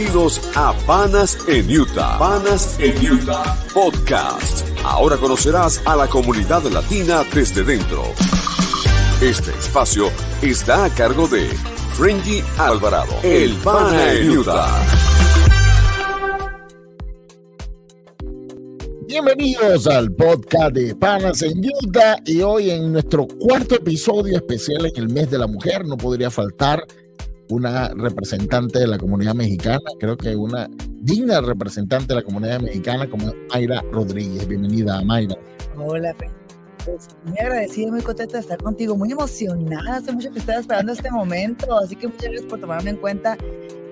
Bienvenidos a Panas en Utah. Panas en Utah Podcast. Ahora conocerás a la comunidad latina desde dentro. Este espacio está a cargo de Frenji Alvarado, el Pana en Utah. Bienvenidos al podcast de Panas en Utah y hoy en nuestro cuarto episodio especial en el mes de la mujer no podría faltar una representante de la comunidad mexicana, creo que una digna representante de la comunidad mexicana como Mayra Rodríguez. Bienvenida, Mayra. Hola, pues muy agradecida, muy contenta de estar contigo, muy emocionada, hace mucho que estaba esperando este momento, así que muchas gracias por tomarme en cuenta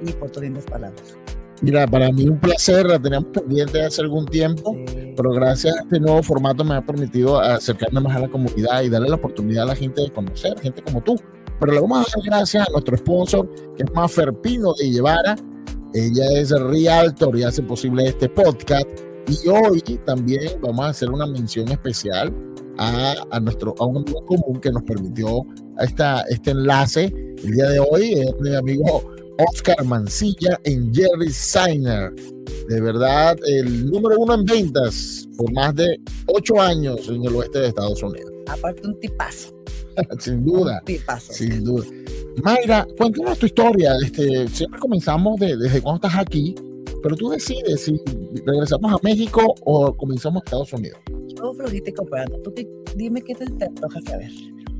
y por tus lindas palabras. Mira, para mí un placer, la teníamos pendiente hace algún tiempo, pero gracias a este nuevo formato me ha permitido acercarme más a la comunidad y darle la oportunidad a la gente de conocer, gente como tú, pero le vamos a dar gracias a nuestro sponsor, que es Mafer Pino de Llevara. Ella es Realtor y hace posible este podcast. Y hoy también vamos a hacer una mención especial a, a nuestro, a un amigo común que nos permitió esta, este enlace. El día de hoy es mi amigo Oscar Mancilla en Jerry Signer. De verdad, el número uno en ventas por más de ocho años en el oeste de Estados Unidos. Aparte, un tipazo. sin duda. Sin duda. Mayra, cuéntanos tu historia. Este, siempre comenzamos de, desde cuando estás aquí, pero tú decides si regresamos a México o comenzamos a Estados Unidos. Yo flojita comparando. Tú dime qué te, te antoja saber.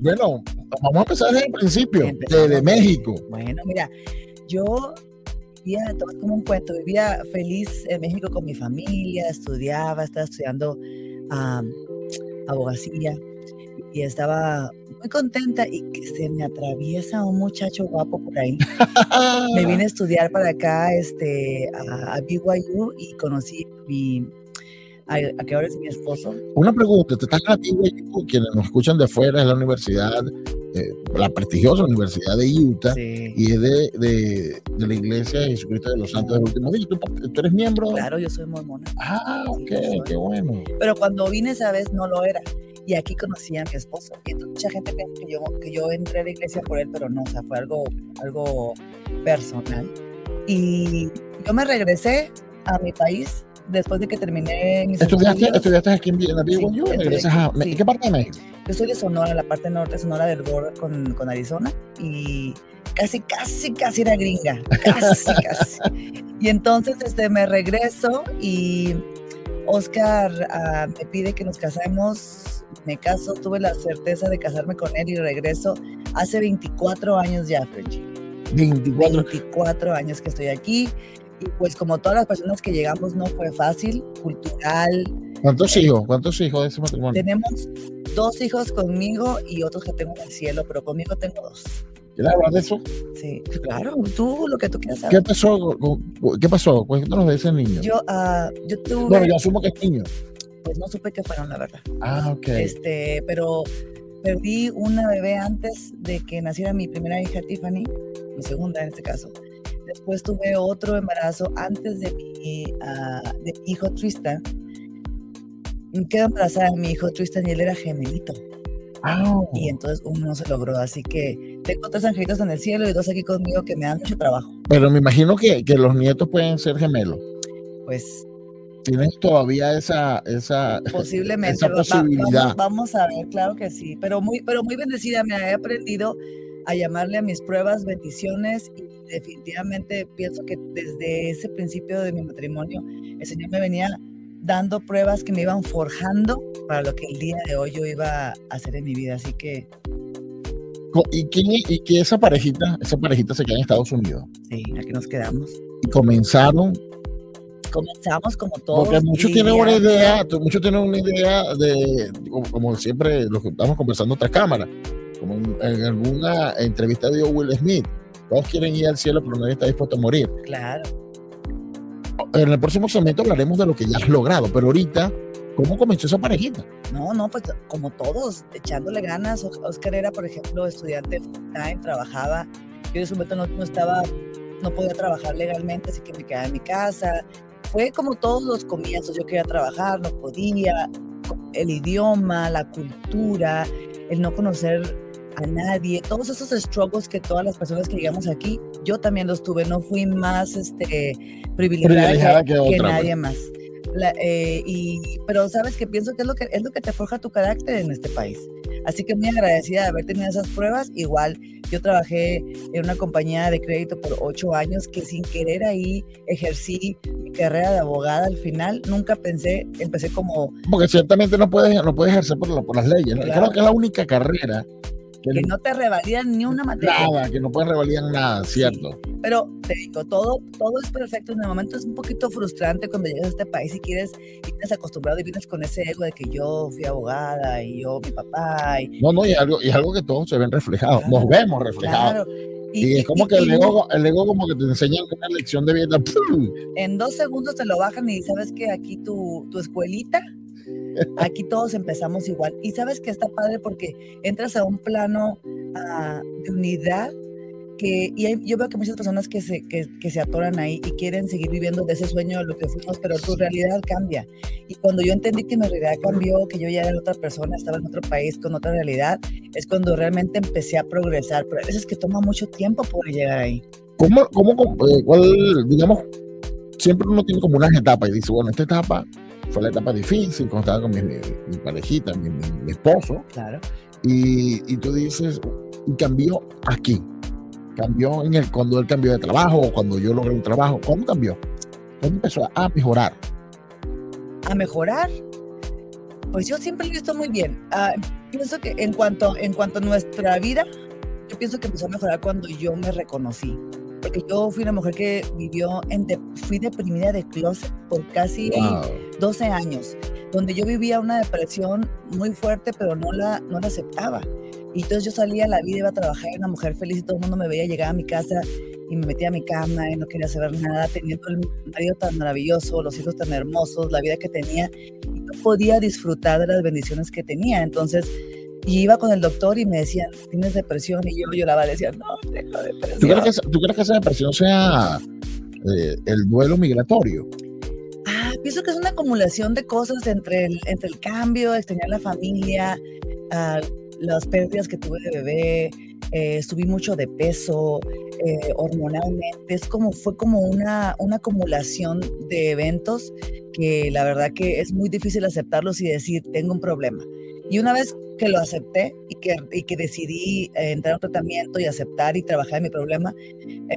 Bueno, vamos a empezar desde el principio, desde México. Bueno, mira, yo vivía, como un cuento, vivía feliz en México con mi familia, estudiaba, estaba estudiando um, abogacía y estaba muy contenta y que se me atraviesa un muchacho guapo por ahí. me vine a estudiar para acá este, a, BYU y conocí mi, a, que ahora es mi esposo. Una pregunta, ¿te estás en BYU? Quienes nos escuchan de afuera es la universidad, eh, la prestigiosa Universidad de Utah y es de, de, de, la Iglesia de Jesucristo de los Santos del Último Día. ¿Tú, ¿Tú, eres miembro? Claro, yo soy mormona. Ah, ok, qué bueno. Pero cuando vine esa vez no lo era y aquí conocí a mi esposo. Y mucha gente piensa que yo, que yo entré a la iglesia por él, pero no, o sea, fue algo, algo personal. Y yo me regresé a mi país después de que terminé mis ¿Estudiaste, estudios. ¿Estudiaste aquí en, en sí, ¿Regresas a sí. ¿Qué parte de México? Yo soy de Sonora, la parte norte de Sonora del borde con, con Arizona. Y casi, casi, casi era gringa. Casi, casi. Y entonces este, me regreso y Oscar uh, me pide que nos casemos me caso, tuve la certeza de casarme con él y regreso hace 24 años ya, Frenchy. 24. 24 años que estoy aquí. Y pues como todas las personas que llegamos no fue fácil, cultural. ¿Cuántos hijos? ¿Cuántos hijos de ese matrimonio? Tenemos dos hijos conmigo y otros que tengo en el cielo, pero conmigo tengo dos. ¿Quieres hablar de eso? Sí, claro, tú lo que tú quieras saber. ¿Qué pasó? ¿Qué pasó? Cuéntanos de ese niño. Yo, uh, yo tuve... Bueno, yo asumo que es niño pues no supe qué fueron, la verdad. Ah, ok. Este, pero perdí una bebé antes de que naciera mi primera hija Tiffany, mi segunda en este caso. Después tuve otro embarazo antes de mi, uh, de mi hijo Tristan. Quedé embarazada de mi hijo Tristan y él era gemelito. Ah. Y entonces uno no se logró, así que tengo tres angelitos en el cielo y dos aquí conmigo que me dan mucho trabajo. Pero me imagino que, que los nietos pueden ser gemelos. Pues tienes todavía esa, esa, Posiblemente. esa posibilidad. Vamos, vamos, a ver, claro que sí, pero muy, pero muy bendecida, me he aprendido a llamarle a mis pruebas bendiciones y definitivamente pienso que desde ese principio de mi matrimonio el Señor me venía dando pruebas que me iban forjando para lo que el día de hoy yo iba a hacer en mi vida, así que... ¿Y que, y que esa parejita, esa parejita se queda en Estados Unidos? Sí, aquí nos quedamos. Y comenzaron comenzamos como todos. Porque muchos tienen una idea, muchos tienen una idea de, como, siempre, lo que estamos conversando tras cámara, como en, en, alguna entrevista de Will Smith, todos quieren ir al cielo, pero nadie está dispuesto a morir. Claro. En el próximo segmento hablaremos de lo que ya has logrado, pero ahorita, ¿cómo comenzó esa parejita? No, no, pues como todos, echándole ganas. Oscar era, por ejemplo, estudiante full-time, trabajaba. Yo en ese momento no, no estaba no podía trabajar legalmente, así que me quedaba en mi casa, fue como todos los comienzos, yo quería trabajar, no podía, el idioma, la cultura, el no conocer a nadie. Todos esos struggles que todas las personas que llegamos aquí, yo también los tuve. No fui más este, privilegiada, que, nadie más. Eh, y, pero sabes que pienso que es lo que es lo que te forja tu carácter en este país. Así que muy agradecida de haber tenido esas pruebas. Igual yo trabajé en una compañía de crédito por ocho años que sin querer ahí ejercí mi carrera de abogada al final. Nunca pensé, empecé como... Porque ciertamente no puedes, no puedes ejercer por, por las leyes. Creo que es la única carrera que, no te revalidan ni una materia. Nada, que no pueden revalidar nada, cierto. pero te digo, todo, todo es perfecto. En el momento es un poquito frustrante cuando llegas a este país y quieres, y estás acostumbrado y vienes con ese ego de que yo fui abogada y yo mi papá. Y, no, no, y algo, y algo que todos se ven reflejados, nos vemos reflejados. Claro. Y, es como que el ego, el ego como que te enseña una lección de vida. En dos segundos te lo bajan y sabes que aquí tu, tu escuelita Aquí todos empezamos igual. Y sabes que está padre porque entras a un plano ah, de unidad que y yo veo que muchas personas que se, que, se atoran ahí y quieren seguir viviendo de ese sueño de lo que fuimos, pero tu realidad cambia. Y cuando yo entendí que mi realidad cambió, que yo ya era otra persona, estaba en otro país con otra realidad, es cuando realmente empecé a progresar. Pero a veces que toma mucho tiempo poder llegar ahí. ¿Cómo, cómo, eh, cuál, digamos, siempre uno tiene como unas etapas y dice, bueno, esta etapa fue la etapa difícil, cuando estaba con mi, parejita, mi, esposo. Claro. Y, y, tú dices, y cambió aquí. Cambió en el, cuando él cambió de trabajo o cuando yo logré un trabajo. ¿Cómo cambió? ¿Cómo empezó a mejorar? ¿A mejorar? Pues yo siempre lo he visto muy bien. Ah, pienso que en cuanto, en cuanto a nuestra vida, yo pienso que empezó a mejorar cuando yo me reconocí porque yo fui una mujer que vivió, en fui deprimida de closet por casi 12 años, donde yo vivía una depresión muy fuerte, pero no la, no la aceptaba. Y entonces yo salía a la vida, iba a trabajar, era una mujer feliz y todo el mundo me veía llegar a mi casa y me metía a mi cama y no quería saber nada, teniendo el marido tan maravilloso, los hijos tan hermosos, la vida que tenía, y no podía disfrutar de las bendiciones que tenía. Entonces, y iba con el doctor y me decían, tienes depresión. Y yo lloraba, le decía, no, tengo depresión. ¿Tú crees que, esa depresión sea eh, el duelo migratorio? Ah, pienso que es una acumulación de cosas entre el, entre el cambio, extrañar la familia, ah, las pérdidas que tuve de bebé, eh, subí mucho de peso, eh, hormonalmente. Es como, fue como una, una acumulación de eventos que la verdad que es muy difícil aceptarlos y decir, tengo un problema. Y una vez que lo acepté y que, y que decidí eh, entrar a un tratamiento y aceptar y trabajar en mi problema,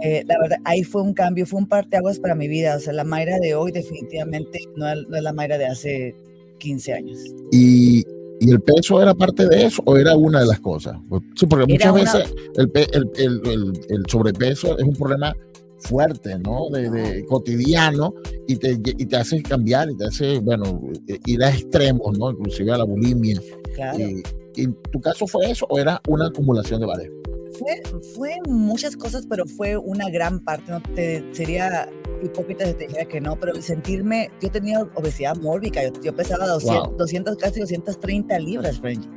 eh, la verdad, ahí fue un cambio, fue un parteaguas para mi vida. O sea, la Mayra de hoy definitivamente no es, la Mayra de hace 15 años. ¿Y, ¿Y, el peso era parte de eso o era una de las cosas? Pues, sí, porque muchas veces el, el, el, el, sobrepeso es un problema fuerte, ¿no? De, cotidiano y te, y te hace cambiar y te hace, bueno, ir a extremos, ¿no? Inclusive a la bulimia. Claro. Y, ¿En tu caso fue eso o era una acumulación de vales? Fue, fue muchas cosas, pero fue una gran parte. No te sería hipócrita si te dijera que no, pero el sentirme, yo tenía obesidad mórbica, yo, pesaba 200, 200, casi 230 libras, French.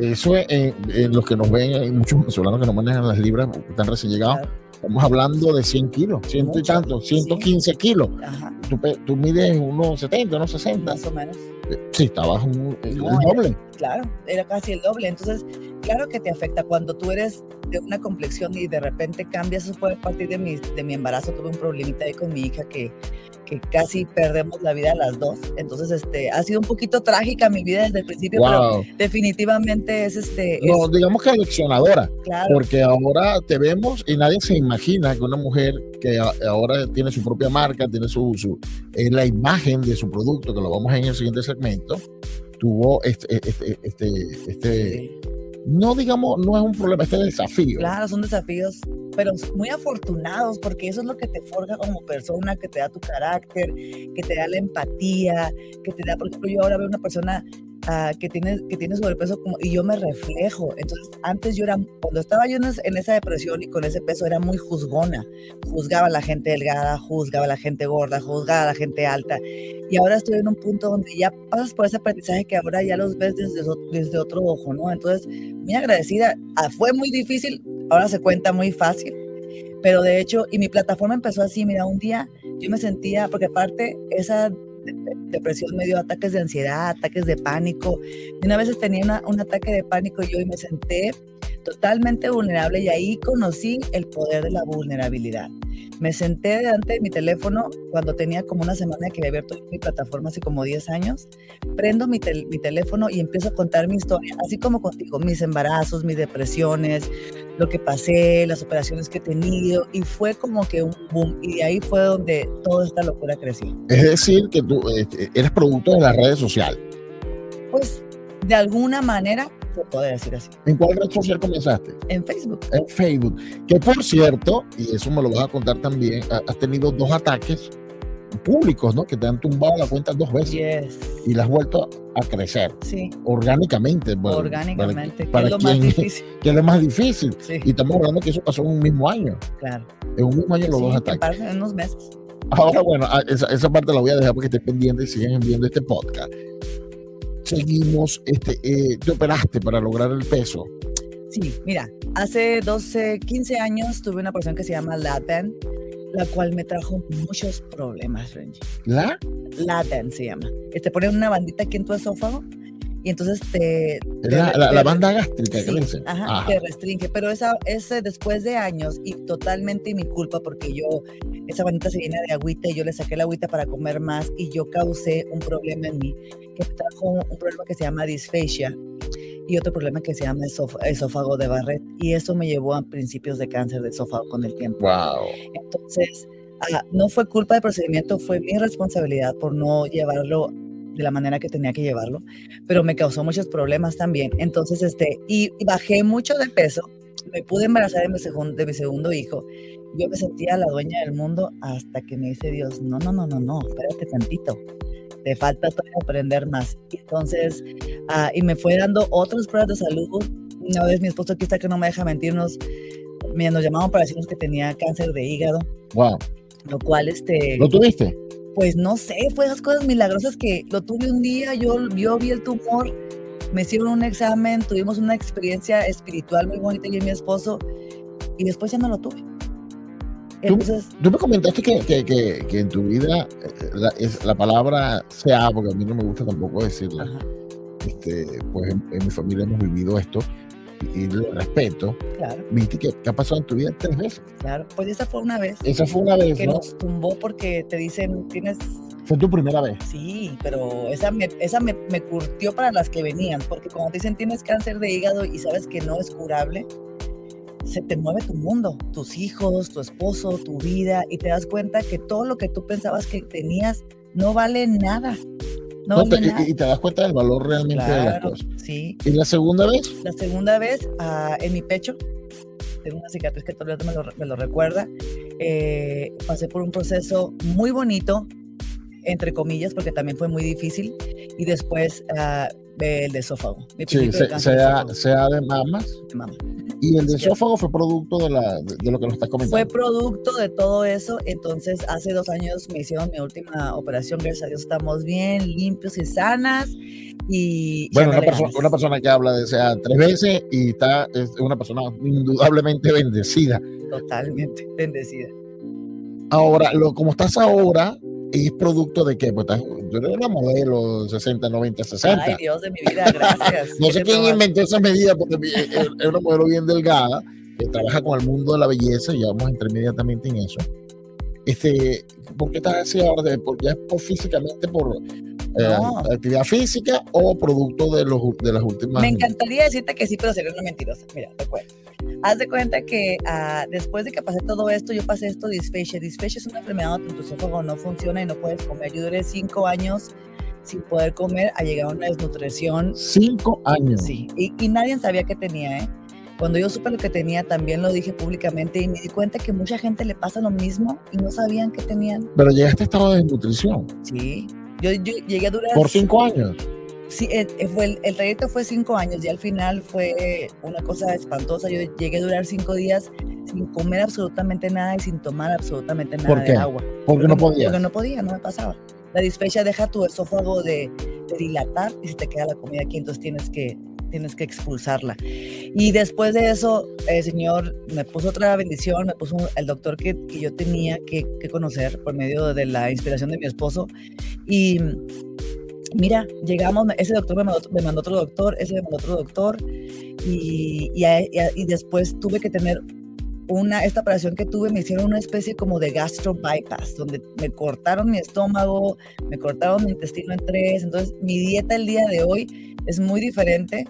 Eso en, los que nos ven, hay muchos venezolanos que no manejan las libras, están recién llegados. Estamos hablando de 100 kilos, ciento y tanto, 115 kilos. Tú, tú, mides unos 70, unos 60. Más o menos. Sí, estabas un, el doble. claro, era casi el doble. Entonces, claro que te afecta cuando tú eres de una complexión y de repente cambias. Eso fue a partir de mi, de mi embarazo. Tuve un problemita ahí con mi hija que que casi perdemos la vida las dos. Entonces, este, ha sido un poquito trágica mi vida desde el principio, pero definitivamente es este. No, digamos que leccionadora. Claro. Porque ahora te vemos y nadie se imagina que una mujer que ahora tiene su propia marca, tiene su, su la imagen de su producto, que lo vamos a ver en el siguiente segmento, tuvo este, este, este, este no digamos, no es un problema, este desafío. Claro, son desafíos, pero muy afortunados, porque eso es lo que te forja como persona, que te da tu carácter, que te da la empatía, que te da, por ejemplo, yo ahora veo una persona uh, que, tiene, que tiene sobrepeso como, y yo me reflejo. Entonces, antes yo era, cuando estaba yo en, esa depresión y con ese peso, era muy juzgona. Juzgaba a la gente delgada, juzgaba a la gente gorda, juzgaba a la gente alta. Y ahora estoy en un punto donde ya pasas por ese aprendizaje que ahora ya los ves desde, desde otro ojo, ¿no? Entonces, muy agradecida. Ah, fue muy difícil, ahora se cuenta muy fácil. Pero de hecho, y mi plataforma empezó así, mira, un día yo me sentía, porque aparte esa depresión, me dio ataques de ansiedad, ataques de pánico. Y una vez tenía un ataque de pánico yo y me senté totalmente vulnerable y ahí conocí el poder de la vulnerabilidad. Me senté delante de mi teléfono cuando tenía como una semana que había abierto mi plataforma hace como 10 años. Prendo mi, mi, teléfono y empiezo a contar mi historia, así como contigo, mis embarazos, mis depresiones, lo que pasé, las operaciones que he tenido. Y fue como que un boom. Y ahí fue donde toda esta locura creció. Es decir, que tú este, eres producto de las redes sociales. Pues de alguna manera se puede decir así. ¿En cuál red social comenzaste? En Facebook. En Facebook. Que por cierto, y eso me lo vas a contar también, has tenido dos ataques públicos, ¿no? Que te han tumbado la cuenta dos veces. Y la has vuelto a crecer. Sí. Orgánicamente. Orgánicamente. Para, es lo más difícil. Que es lo más difícil. Sí. Y estamos hablando que eso pasó en un mismo año. Claro. En un mismo año los dos ataques. En unos meses. Ahora, bueno, esa, esa, parte la voy a dejar porque esté pendiente y siguen viendo este podcast seguimos, este, eh, te operaste para lograr el peso. Sí, mira, hace 12, 15 años tuve una persona que se llama Latin, la cual me trajo muchos problemas, Renji. ¿La? Latin se llama. Te ponen una bandita aquí en tu esófago y entonces te... la, la, banda gástrica que dice. Ajá, te restringe, pero esa, ese después de años y totalmente mi culpa porque yo, esa bandita se llena de agüita y yo le saqué la agüita para comer más y yo causé un problema en mí que trajo un, problema que se llama disfasia y otro problema que se llama esófago de Barrett y eso me llevó a principios de cáncer de esófago con el tiempo. Wow. Entonces, ah, no fue culpa del procedimiento, fue mi responsabilidad por no llevarlo de la manera que tenía que llevarlo, pero me causó muchos problemas también. Entonces, este, y, bajé mucho de peso, me pude embarazar de mi, segundo, de mi segundo hijo. Yo me sentía la dueña del mundo hasta que me dice Dios, no, no, no, no, no, espérate tantito, te falta todavía aprender más. Y entonces, ah, y me fue dando otras pruebas de salud. Una vez mi esposo aquí está que no me deja mentirnos, me nos llamaban para decirnos que tenía cáncer de hígado. Wow. Lo cual, este... ¿Lo tuviste? Pues no sé, fue esas cosas milagrosas que lo tuve un día, yo, yo vi el tumor, me hicieron un examen, tuvimos una experiencia espiritual muy bonita y mi esposo, y después ya no lo tuve. Entonces, ¿Tú, me comentaste que, que, que, en tu vida eh, la, es, la, palabra sea, porque a mí no me gusta tampoco decirla, este, pues en, en mi familia hemos vivido esto, y lo respeto, claro. viste que, ha pasado en tu vida tres veces. Claro, pues esa fue una vez. Esa fue una vez, que ¿no? nos tumbó porque te dicen, tienes... Fue tu primera vez. Sí, pero esa me, esa me, me curtió para las que venían, porque cuando te dicen tienes cáncer de hígado y sabes que no es curable, se te mueve tu mundo, tus hijos, tu esposo, tu vida, y te das cuenta que todo lo que tú pensabas que tenías no vale nada. No, y, te das cuenta del valor realmente de las cosas. Sí. ¿Y la segunda vez? La segunda vez uh, en mi pecho. Tengo una cicatriz que todavía me lo, me lo recuerda. Eh, pasé por un proceso muy bonito, entre comillas, porque también fue muy difícil. Y después uh, el de esófago. Sí, se, sea, sea, de mamas. De mama. Y el de esófago fue producto de, la, de, lo que nos estás comentando. Fue producto de todo eso. Entonces, hace dos años me hicieron mi última operación. Gracias a Dios estamos bien, limpios y sanas. Y bueno, una, persona, una persona que habla de sea tres veces y está es una persona indudablemente bendecida. Totalmente bendecida. Ahora, lo, como estás ahora, es producto de qué? Pues tú eres una modelo 60, 90, 60. Ay, Dios de mi vida, gracias. no sé quién inventó esa medida porque es una modelo bien delgada que trabaja con el mundo de la belleza y vamos a entrar inmediatamente en eso. Este, ¿Por qué estás así ahora? ¿Por, ¿Ya es por físicamente por eh, actividad física o producto de, los, de las últimas? Me encantaría decirte que sí, pero sería una mentirosa. Mira, recuerda. Haz de cuenta que uh, después de que pasé todo esto, yo pasé esto disfasia. Disfasia es una enfermedad donde tu esófago no funciona y no puedes comer. Yo duré cinco años sin poder comer, a llegar a una desnutrición. Cinco años. Sí, y, y nadie sabía que tenía, ¿eh? Cuando yo supe lo que tenía, también lo dije públicamente y me di cuenta que mucha gente le pasa lo mismo y no sabían que tenían. Pero llegaste a estado de desnutrición. Sí, yo, yo, llegué a durar. ¿Por cinco años? Sí, el, fue, el, trayecto fue cinco años y al final fue una cosa espantosa. Yo llegué a durar cinco días sin comer absolutamente nada y sin tomar absolutamente nada ¿Por qué? de agua. Porque, no podía. Porque no podía, no me pasaba. La disfecha deja tu esófago de, de, dilatar y se te queda la comida aquí, entonces tienes que, tienes que expulsarla. Y después de eso, el Señor me puso otra bendición, me puso el doctor que, que yo tenía que, que, conocer por medio de la inspiración de mi esposo. Y mira, llegamos, ese doctor me mandó, me otro doctor, ese me mandó otro doctor, y, y, y después tuve que tener una, esta operación que tuve, me hicieron una especie como de gastro bypass, donde me cortaron mi estómago, me cortaron mi intestino en tres. Entonces, mi dieta el día de hoy es muy diferente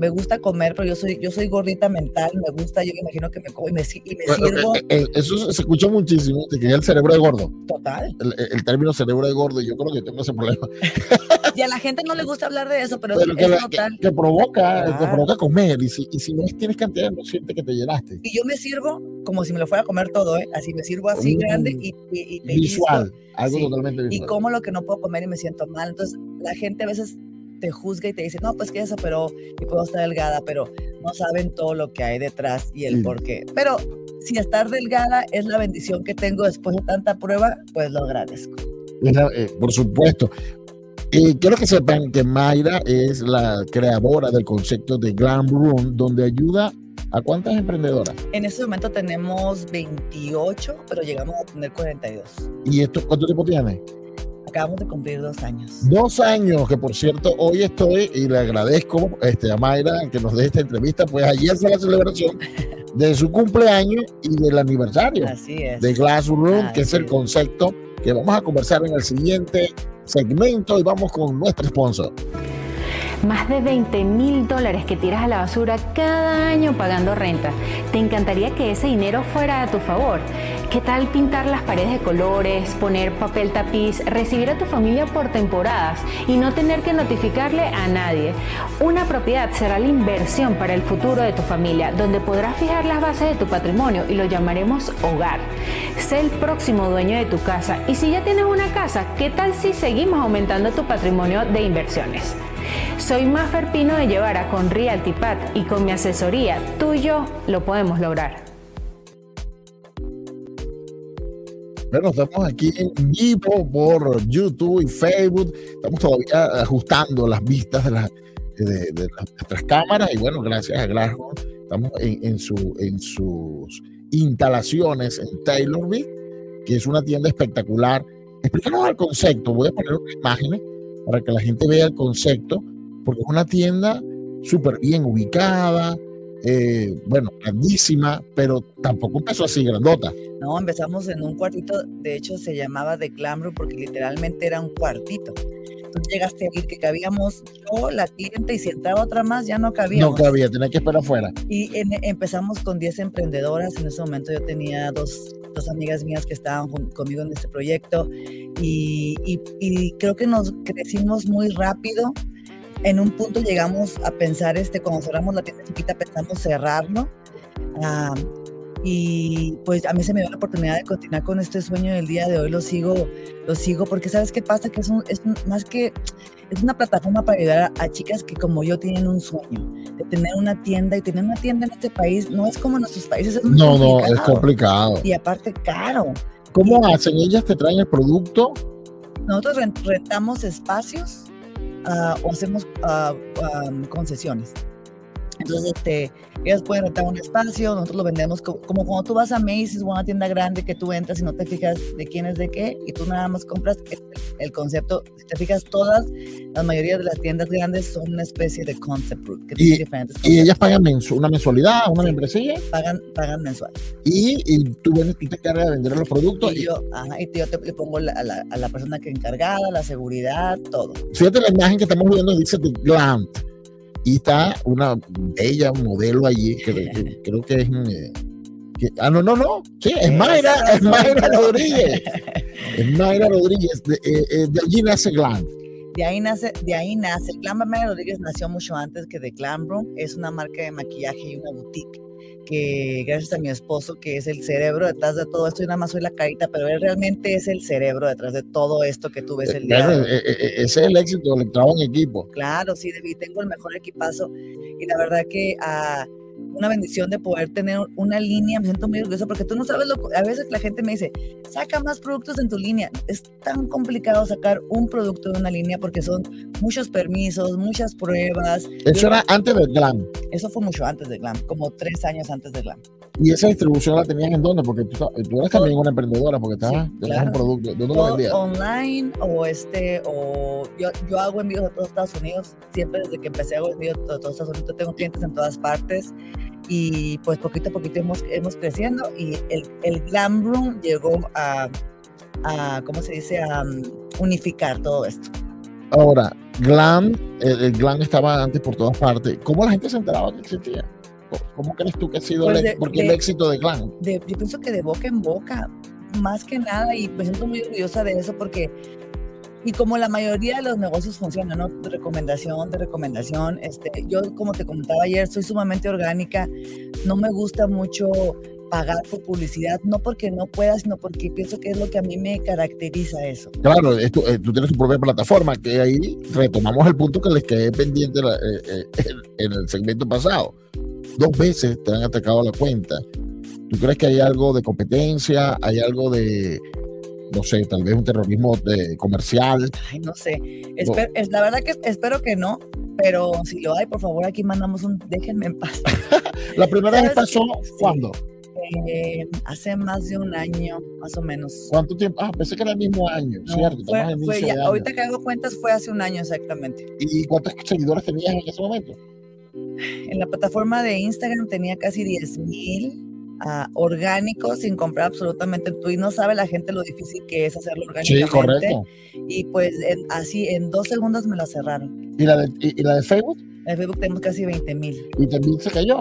me gusta comer, pero yo soy, yo soy gordita mental, me gusta, yo me imagino que me como y me, y me sirvo. Eh, eh, eso se escucha muchísimo, que el cerebro de gordo. Total. El, término cerebro de gordo, yo creo que tengo ese problema. y a la gente no le gusta hablar de eso, pero, pero que, es total. Que, provoca, que provoca comer, y si, y si no tienes cantidad, no sientes que te llenaste. Y yo me sirvo como si me lo fuera a comer todo, ¿eh? así me sirvo así mm. grande y, y, visual, algo totalmente visual. Y como lo que no puedo comer y me siento mal. Entonces, la gente a veces te juzga y te dice, no, pues que eso, pero y puedo estar delgada, pero no saben todo lo que hay detrás y el por qué. Pero si estar delgada es la bendición que tengo después de tanta prueba, pues lo agradezco. Eh, por supuesto. Eh, quiero que sepan que Mayra es la creadora del concepto de Glam Room, donde ayuda a cuántas emprendedoras. En este momento tenemos 28, pero llegamos a tener 42. ¿Y esto cuánto tiempo tiene? Acabamos de cumplir dos años. Dos años, que por cierto, hoy estoy y le agradezco este, a Mayra que nos dé esta entrevista, pues ayer fue la celebración de su cumpleaños y del aniversario Así es. de Glassroom, que es el concepto que vamos a conversar en el siguiente segmento y vamos con nuestro sponsor más de 20 mil dólares que tiras a la basura cada año pagando renta. ¿Te encantaría que ese dinero fuera a tu favor? ¿Qué tal pintar las paredes de colores, poner papel tapiz, recibir a tu familia por temporadas y no tener que notificarle a nadie? Una propiedad será la inversión para el futuro de tu familia, donde podrás fijar las bases de tu patrimonio y lo llamaremos hogar. Sé el próximo dueño de tu casa y si ya tienes una casa, ¿qué tal si seguimos aumentando tu patrimonio de inversiones? Soy más Pino de Llevara con RealtyPad y con mi asesoría, tú y yo lo podemos lograr. Bueno, estamos aquí en vivo por YouTube y Facebook. Estamos todavía ajustando las vistas de, de, nuestras cámaras y bueno, gracias a Glasgow estamos en, su, en sus instalaciones en Taylorville, que es una tienda espectacular. Explícanos el concepto. Voy a poner unas imágenes para que la gente vea el concepto porque es una tienda súper bien ubicada, eh, bueno, grandísima, pero tampoco empezó así grandota. No, empezamos en un cuartito, de hecho se llamaba The porque literalmente era un cuartito. Tú llegaste a ir que cabíamos yo, la cliente, y si entraba otra más, ya no cabía. No cabía, tenía que esperar afuera. Y empezamos con 10 emprendedoras. En ese momento yo tenía dos, dos amigas mías que estaban conmigo en este proyecto. Y, y, y creo que nos crecimos muy rápido en un punto llegamos a pensar, este, cuando cerramos la tienda chiquita, pensamos cerrarlo. Ah, y pues a mí se me dio la oportunidad de continuar con este sueño del día de hoy, lo sigo, lo sigo, porque sabes qué pasa, que es, un, es más que, es una plataforma para ayudar a, chicas que como yo tienen un sueño, de tener una tienda y tener una tienda en este país, no es como en nuestros países, es No, no, es complicado. Y aparte caro. ¿Cómo hacen? ¿Ellas te traen el producto? Nosotros rentamos espacios Ah, o hacemos uh, concesiones. Entonces, este, ellos pueden rentar un espacio, nosotros lo vendemos como, cuando tú vas a Macy's o a una tienda grande que tú entras y no te fijas de quién es de qué y tú nada más compras el, concepto. Si te fijas, todas, la mayoría de las tiendas grandes son una especie de concept root. Que y, y ellas pagan una mensualidad, una membresía. Pagan, pagan mensual. Y, y tú, tú, te encargas de vender los productos. Y, yo, ajá, y yo te, le pongo a, la, a, la, persona que encargada, la seguridad, todo. Fíjate la imagen que estamos viendo, dice The Glam y está una bella modelo allí, que, creo que es... Eh, ah, no, no, no, sí, es Mayra, es Mayra Rodríguez. Es Mayra Rodríguez, de, eh, eh, de allí nace Glam. De ahí nace, de ahí nace. Glam Mayra Rodríguez nació mucho antes que de Glam Room. Es una marca de maquillaje y una boutique que gracias a mi esposo, que es el cerebro detrás de todo esto, y nada más soy la carita, pero él realmente es el cerebro detrás de todo esto que tú ves el día de hoy. Ese es el éxito del trabajo en equipo. Claro, sí, tengo el mejor equipazo y la verdad que a una bendición de poder tener una línea, me siento muy orgullosa porque tú no sabes lo a veces la gente me dice, saca más productos en tu línea. Es tan complicado sacar un producto de una línea porque son muchos permisos, muchas pruebas. Eso era antes de Glam. Eso fue mucho antes de Glam, como tres años antes de Glam. ¿Y esa distribución la tenías en dónde? Porque tú, tú eres también una emprendedora, porque estabas Sí, claro. un producto. ¿Dónde lo vendías? online o este o yo, yo hago envíos a todos Estados Unidos siempre desde que empecé hago envíos a todos Estados Unidos tengo clientes en todas partes y pues poquito a poquito hemos, hemos creciendo y el, el Glam Room llegó a, a cómo se dice a um, unificar todo esto Ahora, Glam, el, el Glam estaba antes por todas partes. ¿Cómo la gente se enteraba que existía? ¿Cómo- ¿Cómo crees tú que ha sido Pues el, de- porque el éxito de Glam? de, yo pienso que de boca en boca, más que nada, y me siento muy orgullosa de eso porque, y como la mayoría de los negocios funcionan, ¿no? De recomendación, de recomendación, este, yo como te comentaba ayer, soy sumamente orgánica, no me gusta mucho pagar por publicidad, no porque no pueda, sino porque pienso que es lo que a mí me caracteriza eso. Claro, eh, tú tienes tu propia plataforma, que ahí retomamos el punto que les quedé pendiente eh, eh, en el segmento pasado. Dos veces te han atacado la cuenta. ¿Tú crees que hay algo de competencia? ¿Hay algo de, no sé, tal vez un terrorismo de- comercial? Ay, no sé, Espe- es, la verdad que espero que no, pero si lo hay, por favor, aquí mandamos un, déjenme en paz. La primera vez pasó, Sí. ¿cuándo? Eh, hace más de un año, más o menos. ¿Cuánto tiempo? Ah, pensé que era el mismo año, No, ¿cierto? fue- fue ya- ahorita que hago cuentas fue hace un año exactamente. ¿Y cuántos seguidores tenías en ese momento? En la plataforma de Instagram tenía casi 10 mil orgánicos sin comprar absolutamente tú y no sabe la gente lo difícil que es hacerlo Sí, orgánicamente. correcto. Y pues en- así en dos segundos me lo cerraron. ¿Y la de, y, y la de Facebook? En Facebook tenemos casi 20 mil. Y también se cayó.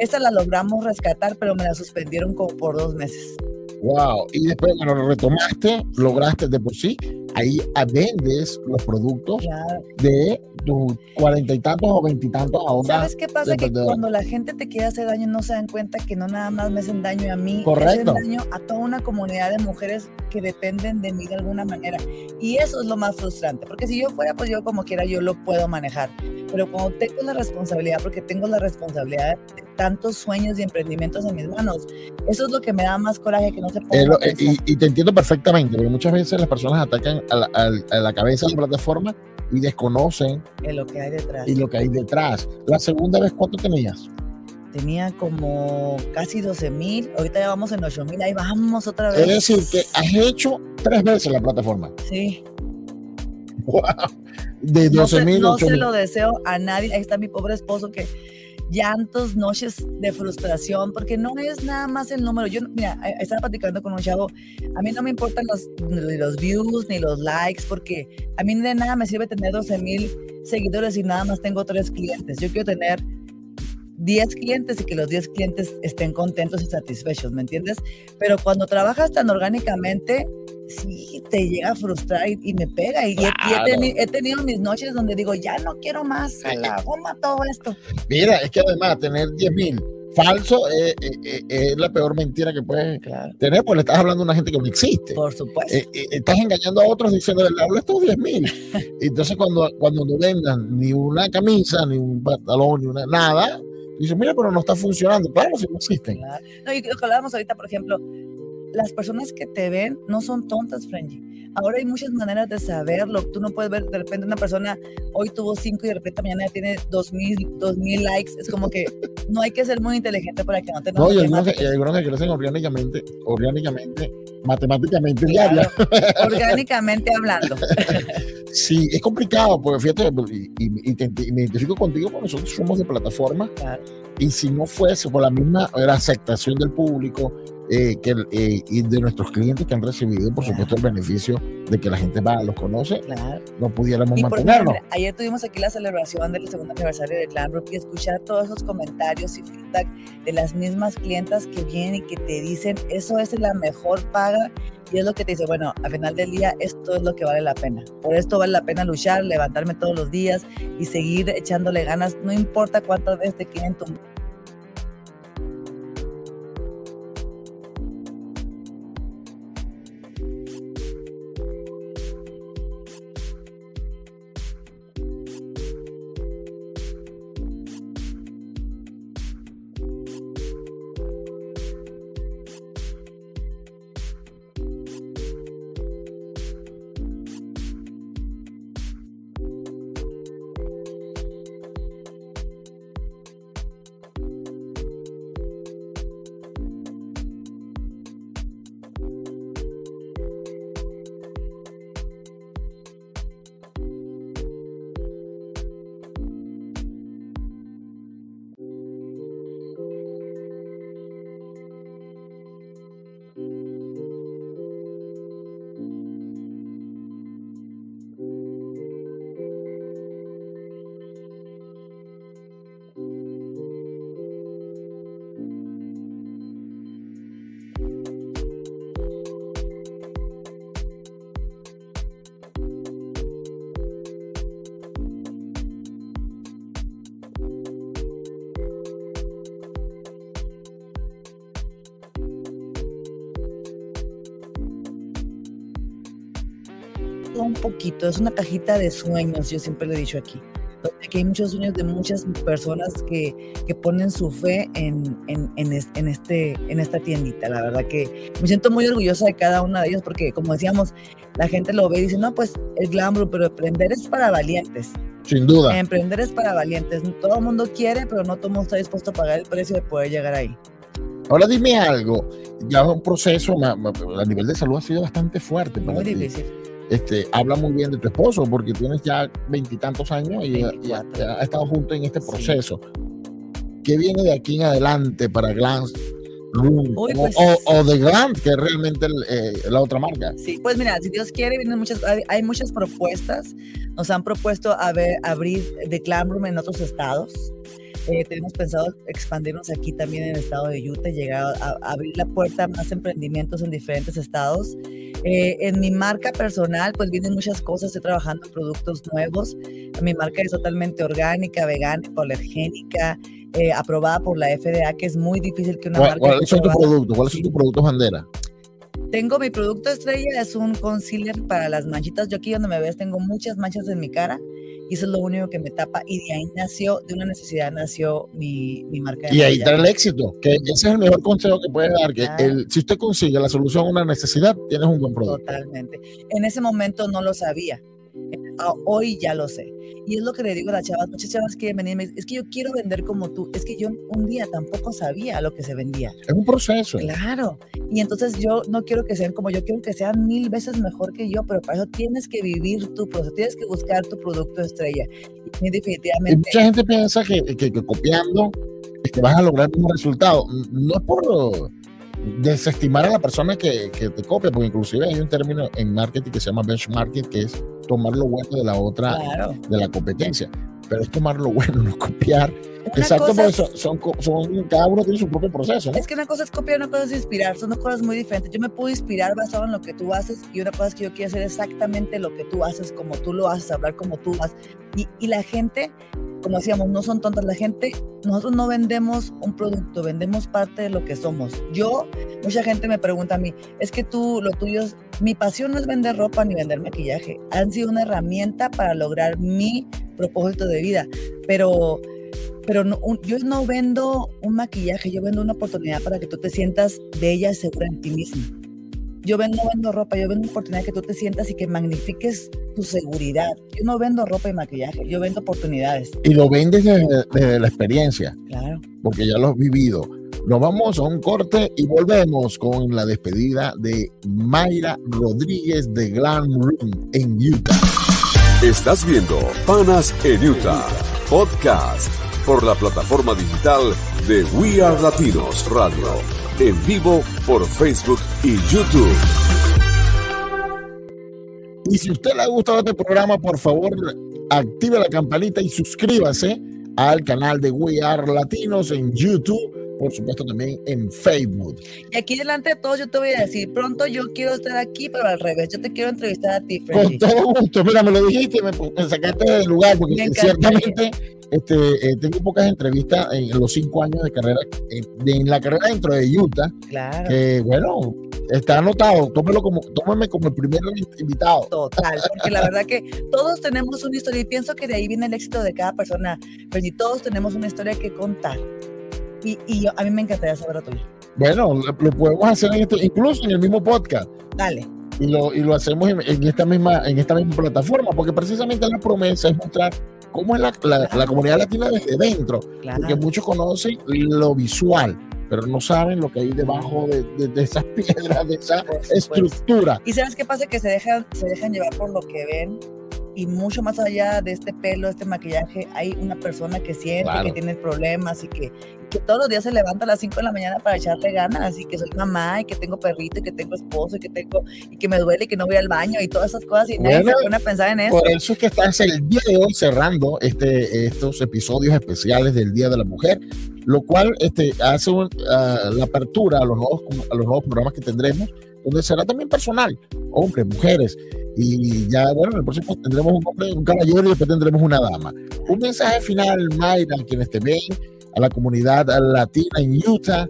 Esa la logramos rescatar, pero me la suspendieron como por dos meses. Wow. Y después, bueno, lo retomaste, lograste de por sí. Ahí ah, vendes los productos Claro. de tus cuarenta y tantos o veintitantos ahora. ¿Sabes qué pasa? Que cuando la gente te quiere hacer daño no se dan cuenta que no nada más me hacen daño a mí, Correcto. hacen daño a toda una comunidad de mujeres que dependen de mí de alguna manera. Y eso es lo más frustrante, porque si yo fuera, pues yo como quiera, yo lo puedo manejar. Pero cuando tengo la responsabilidad, porque tengo la responsabilidad de tantos sueños y emprendimientos en mis manos, eso es lo que me da más coraje que no se Eh, ponga lo- eh, y, y te entiendo perfectamente, porque muchas veces las personas atacan a la, al- a la cabeza de la plataforma y desconocen en lo que hay detrás. y lo que hay detrás. La segunda vez, ¿cuánto tenías? Tenía como casi 12 mil, ahorita ya vamos en 8 mil, ahí vamos otra vez. Es decir, que has hecho tres veces la plataforma. Sí. Wow. De No 12 se, mil, no 8 se lo deseo a nadie. Ahí está mi pobre esposo que llantos, noches de frustración, porque no es nada más el número. Yo, mira, eh, estaba platicando con un chavo, a mí no me importan los, los views ni los likes, porque a mí de nada me sirve tener 12 mil seguidores y nada más tengo tres clientes. Yo quiero tener 10 clientes y que los 10 clientes estén contentos y satisfechos, ¿me entiendes? Pero cuando trabajas tan orgánicamente, sí te llega a frustrar y, y me pega. Y, he- y he, Claro. teni- he tenido mis noches donde digo, ya no quiero más, a la goma todo esto. Mira, es que además tener 10 mil falso es, es- la peor mentira que puedes Claro. tener, pues le estás hablando a una gente que no existe. Por supuesto. Eh, eh, estás engañando a otros diciendo, le hablo estos 10 mil. Entonces, cuando, cuando no vendan ni una camisa, ni un pantalón, ni una nada, dices, mira, pero no está funcionando. Claro, si no existen. Claro. No, y lo que hablábamos ahorita, por ejemplo, las personas que te ven no son tontas, Frenji. Ahora hay muchas maneras de saberlo. Tú no puedes ver de repente una persona hoy tuvo cinco y de repente mañana tiene dos mil, dos mil likes. Es como que no hay que ser muy inteligente para que no te No, y algunos que, y algunos que crecen orgánicamente, orgánicamente, matemáticamente, Claro. diaria. Orgánicamente hablando. Sí, es complicado, porque fíjate, y, y- y te- y me identifico contigo porque nosotros somos de plataforma Claro. y si no fuese por la misma la aceptación del público eh, que, eh, y de nuestros clientes que han recibido, por supuesto, el beneficio de que la gente va, los conoce, Claro. no pudiéramos Y ejemplo, ayer tuvimos aquí la celebración del segundo aniversario de Glam Group y escuchar todos esos comentarios y feedback de las mismas clientas que vienen y que te dicen, eso es la mejor paga y es lo que te dice, bueno, al final del día esto es lo que vale la pena. Por esto vale la pena luchar, levantarme todos los días y seguir echándole ganas, no importa cuántas veces te quieren tumbar. Poquito, es una cajita de sueños, yo siempre lo he dicho aquí. Que hay muchos sueños de muchas personas que, que ponen su fe en, en, en, este, en esta tiendita. La verdad que me siento muy orgullosa de cada una de ellos porque, como decíamos, la gente lo ve y dice, no, pues el glamour, pero emprender es para valientes. Sin duda. Emprender es para valientes. Todo el mundo quiere, pero no todo el mundo está dispuesto a pagar el precio de poder llegar ahí. Ahora dime algo, ya un proceso a nivel de salud ha sido bastante fuerte. Muy difícil. Este, habla muy bien de tu esposo porque tienes ya veintitantos años y, ha estado junto en este proceso. ¿Qué viene de aquí en adelante para Glance pues o, de Glant, que es realmente eh, la otra marca. Sí, pues mira, si Dios quiere, vienen muchas, hay, muchas propuestas. Nos han propuesto a ver, abrir The Glam Room en otros estados. Eh, tenemos pensado expandirnos aquí también en el estado de Utah, llegar a, abrir la puerta a más emprendimientos en diferentes estados. Eh, en mi marca personal, pues vienen muchas cosas, estoy trabajando en productos nuevos. Mi marca es totalmente orgánica, vegana, hipoalergénica, eh, aprobada por la FDA, que es muy difícil que una marca... ¿Cuáles son tus productos? ¿Cuáles son tus productos bandera? Tengo mi producto estrella, es un concealer para las manchitas. Yo aquí donde me ves tengo muchas manchas en mi cara y eso es lo único que me tapa y de ahí nació, de una necesidad nació mi, mi marca. De y ahí está el éxito, que ese es el mejor consejo que puede dar, que el, si usted consigue la solución a una necesidad, tienes un buen producto. Totalmente. En ese momento no lo sabía, ah, hoy ya lo sé. Y es lo que le digo a las chavas, muchas chavas quieren venir, es que yo quiero vender como tú, es que yo un día tampoco sabía lo que se vendía. Es un proceso. Claro. Y entonces yo no quiero que sean como yo, quiero que sean mil veces mejor que yo, pero para eso tienes que vivir tu proceso, tienes que buscar tu producto estrella. Y definitivamente. mucha gente piensa que, que, que copiando es que vas a lograr un resultado. No es por desestimar a la persona que, que, te copia, porque inclusive hay un término en marketing que se llama benchmarking, que es tomar lo bueno de la otra, de la competencia. Pero es tomar lo bueno, no copiar. Exacto, porque son, son, cada uno tiene su propio proceso. Es que una cosa es copiar, una cosa es inspirar, son dos cosas muy diferentes. Yo me puedo inspirar basado en lo que tú haces y una cosa es que yo quiero hacer exactamente lo que tú haces, como tú lo haces, hablar como tú haces. Y, y la gente como decíamos, no son tontas la gente. Nosotros no vendemos un producto, vendemos parte de lo que somos. Yo, mucha gente me pregunta a mí, es que tú, lo tuyo es, mi pasión no es vender ropa ni vender maquillaje. Han sido una herramienta para lograr mi propósito de vida. Pero, pero no, yo no vendo un maquillaje, yo vendo una oportunidad para que tú te sientas bella y segura en ti misma. Yo vendo, vendo ropa, yo vendo una oportunidad que tú te sientas y que magnifiques tu seguridad. Yo no vendo ropa y maquillaje, yo vendo oportunidades. Y lo vendes desde, la experiencia. Claro. Porque ya lo has vivido. Nos vamos a un corte y volvemos con la despedida de Mayra Rodríguez de Glam Room en Utah. Estás viendo Panas en Utah, podcast por la plataforma digital de We Are Latinos Radio en vivo por Facebook y YouTube. Y si usted le ha gustado este programa, por favor, active la campanita y suscríbase al canal de We Are Latinos en YouTube por supuesto también en Facebook. Y aquí delante de todos yo te voy a decir, pronto yo quiero estar aquí, pero al revés, yo te quiero entrevistar a ti, Con todo gusto, mira, me lo dijiste, me, me sacaste del lugar, porque ciertamente este, eh, tengo pocas entrevistas en, los cinco años de carrera, en, la carrera dentro de Utah, claro. que bueno, está anotado, tómelo como, tómame como el primer invitado. Total, porque la verdad que todos tenemos una historia y pienso que de ahí viene el éxito de cada persona, pero si todos tenemos una historia que contar. Y, y a mí me encantaría saber a tuyo. Bueno, lo, podemos hacer en este, incluso en el mismo podcast. Dale. Y lo, y lo hacemos en, esta misma, en esta misma plataforma, porque precisamente la promesa es mostrar cómo es la, la, comunidad latina desde dentro. Porque muchos conocen lo visual, pero no saben lo que hay debajo de, de, esas piedras, de esa estructura. Y sabes qué pasa, que se dejan, se dejan llevar por lo que ven y mucho más allá de este pelo, este maquillaje, hay una persona que siente que tiene problemas y que, que, todos los días se levanta a las 5 de la mañana para echarle ganas y que soy mamá y que tengo perrito y que tengo esposo y que tengo y que me duele y que no voy al baño y todas esas cosas y nadie se pone a pensar en eso. Por eso es que estás el día de hoy cerrando este, estos episodios especiales del Día de la Mujer, lo cual este, hace ah, la apertura a los, nuevos, a los nuevos programas que tendremos, donde será también personal, hombres, mujeres, y ya, bueno, en el próximo tendremos un hombre, un caballero y después tendremos una dama. Un mensaje final, Mayra, a quienes te ven, a la comunidad latina en Utah.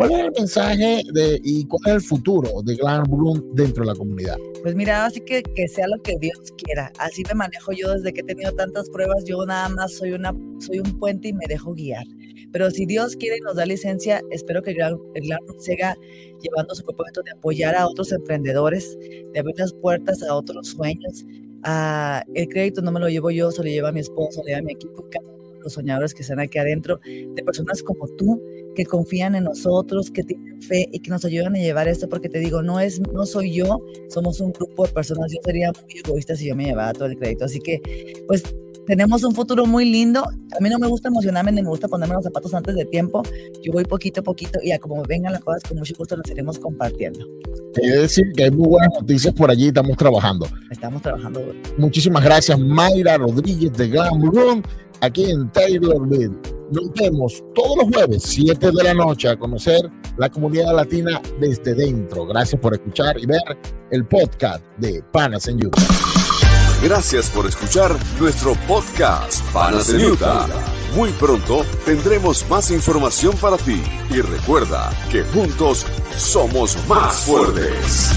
¿Cuál es el mensaje de, y cuál es el futuro de Glam Bloom dentro de la comunidad? Pues mira, así que que sea lo que Dios quiera. Así me manejo yo desde que he tenido tantas pruebas. Yo nada más soy una soy un puente y me dejo guiar. Pero si Dios quiere y nos da licencia, espero que el Glam, siga llevando su propósito de apoyar a otros emprendedores, de abrir las puertas a otros sueños. Ah, el crédito no me lo llevo yo, se lo lleva mi esposo, le lleva mi equipo, cada los soñadores que están aquí adentro, de personas como tú que confían en nosotros, que tienen fe y que nos ayudan a llevar esto, porque te digo, no es, no soy yo, somos un grupo de personas. Yo sería muy egoísta si yo me llevara todo el crédito. Así que, pues, tenemos un futuro muy lindo. A mí no me gusta emocionarme ni me gusta ponerme los zapatos antes de tiempo. Yo voy poquito a poquito y a como vengan las cosas, con mucho gusto las iremos compartiendo. Quiere decir que hay muy buenas noticias por allí, estamos trabajando. Estamos trabajando. Muchísimas gracias, Mayra Rodríguez de Glam Room aquí en Taylorville. Nos vemos todos los jueves, 7 de la noche, a conocer la comunidad latina desde dentro. Gracias por escuchar y ver el podcast de Panas en Utah. Gracias por escuchar nuestro podcast Panas en Utah. Muy pronto tendremos más información para ti y recuerda que juntos somos más fuertes.